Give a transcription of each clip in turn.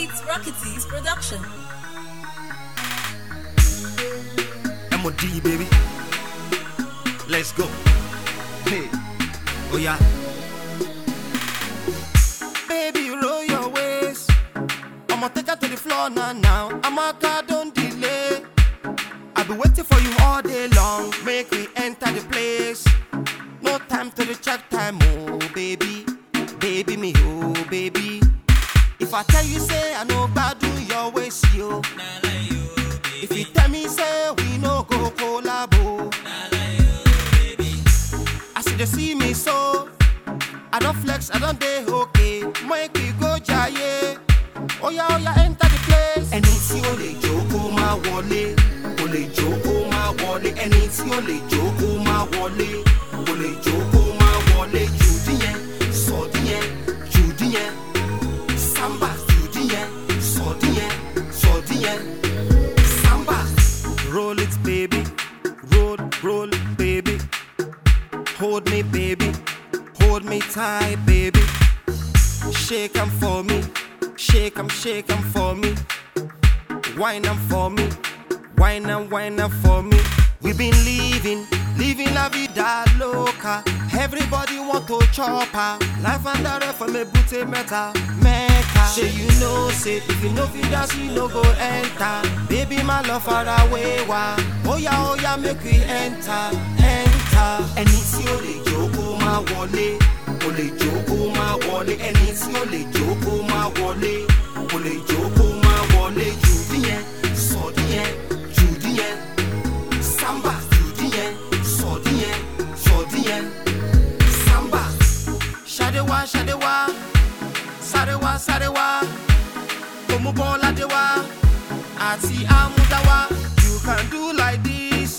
It's Rocky T's production. MOD, baby. Let's go. Hey. Oh, yeah. Baby, roll your waist. I'ma take her to the floor now, now. I'ma don't delay. I've been waiting for you all day long. Make me enter the place. No time to the check time, oh, baby. Baby, me, oh, baby. If I tell you, say, I know about do your waist, yo. If you tell me, say, we no go collabo. I see they see me so. I don't flex, I don't day okay. Make we go jaye. Oh yeah, oh yeah, enter the place. Ẹni tí ó lè jó kó máa wọlé. Kò lè jó kó máa wọlé. Ẹni tí ó lè Hold me, baby. Hold me tight, baby. Shake Shake 'em for me. Shake 'em, shake 'em for me. Wine 'em for me. Wine 'em, wine 'em for me. We've been living, living la vida loca. Everybody want to chop her. Life under the from a booty meta, meta. Say you know, say if you know fit dance, you no go enter. Baby, my love far away, wa. Oh yeah, oh yeah, make we enter, enter. Ẹni tí ó lè jó kó wọlé, kò lè jó kó wọlé. Ẹni tí ó lè jó kó wọlé, kò lè jó kó wọlé. Jùdí yẹn, sọ̀dí yẹn, jùdí yẹn. Samba, jùdí yẹn, sọ̀dí yẹn, sọ̀dí yẹn. Samba. Ṣadéwá, Ṣadéwá, Sáréwá, Sáréwá. Omúbọ́ládéwá àti Amúdáwá. You can do like this,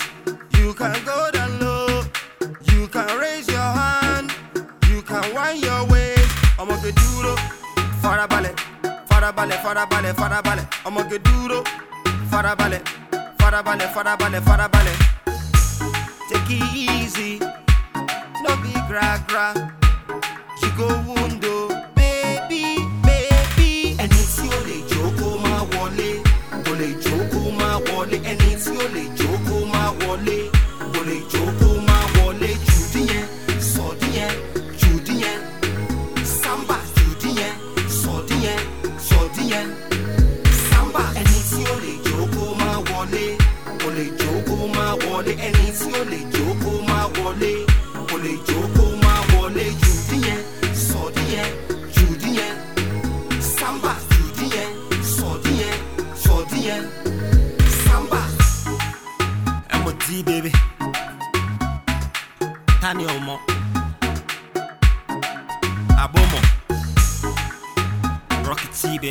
you can go Ọmọge dúró, farabalẹ̀, farabalẹ̀, farabalẹ̀, farabalẹ̀. Ọmọge dúró, farabalẹ̀, farabalẹ̀, farabalẹ̀, farabalẹ̀. Take it easy, no be gra gra. You go wound o, baby, baby. Ẹni tí ó lè jó kó wọlé, kò lè wọlé. Lè wọlé, wọlé. Wọlé. Ẹni tí ó lè jó kó máa wọlé, lè jó kó máa wọlé. Sọ̀dí yẹn. Samba. MOD baby. Tani ọmọ. Abomo. Rocky T baby.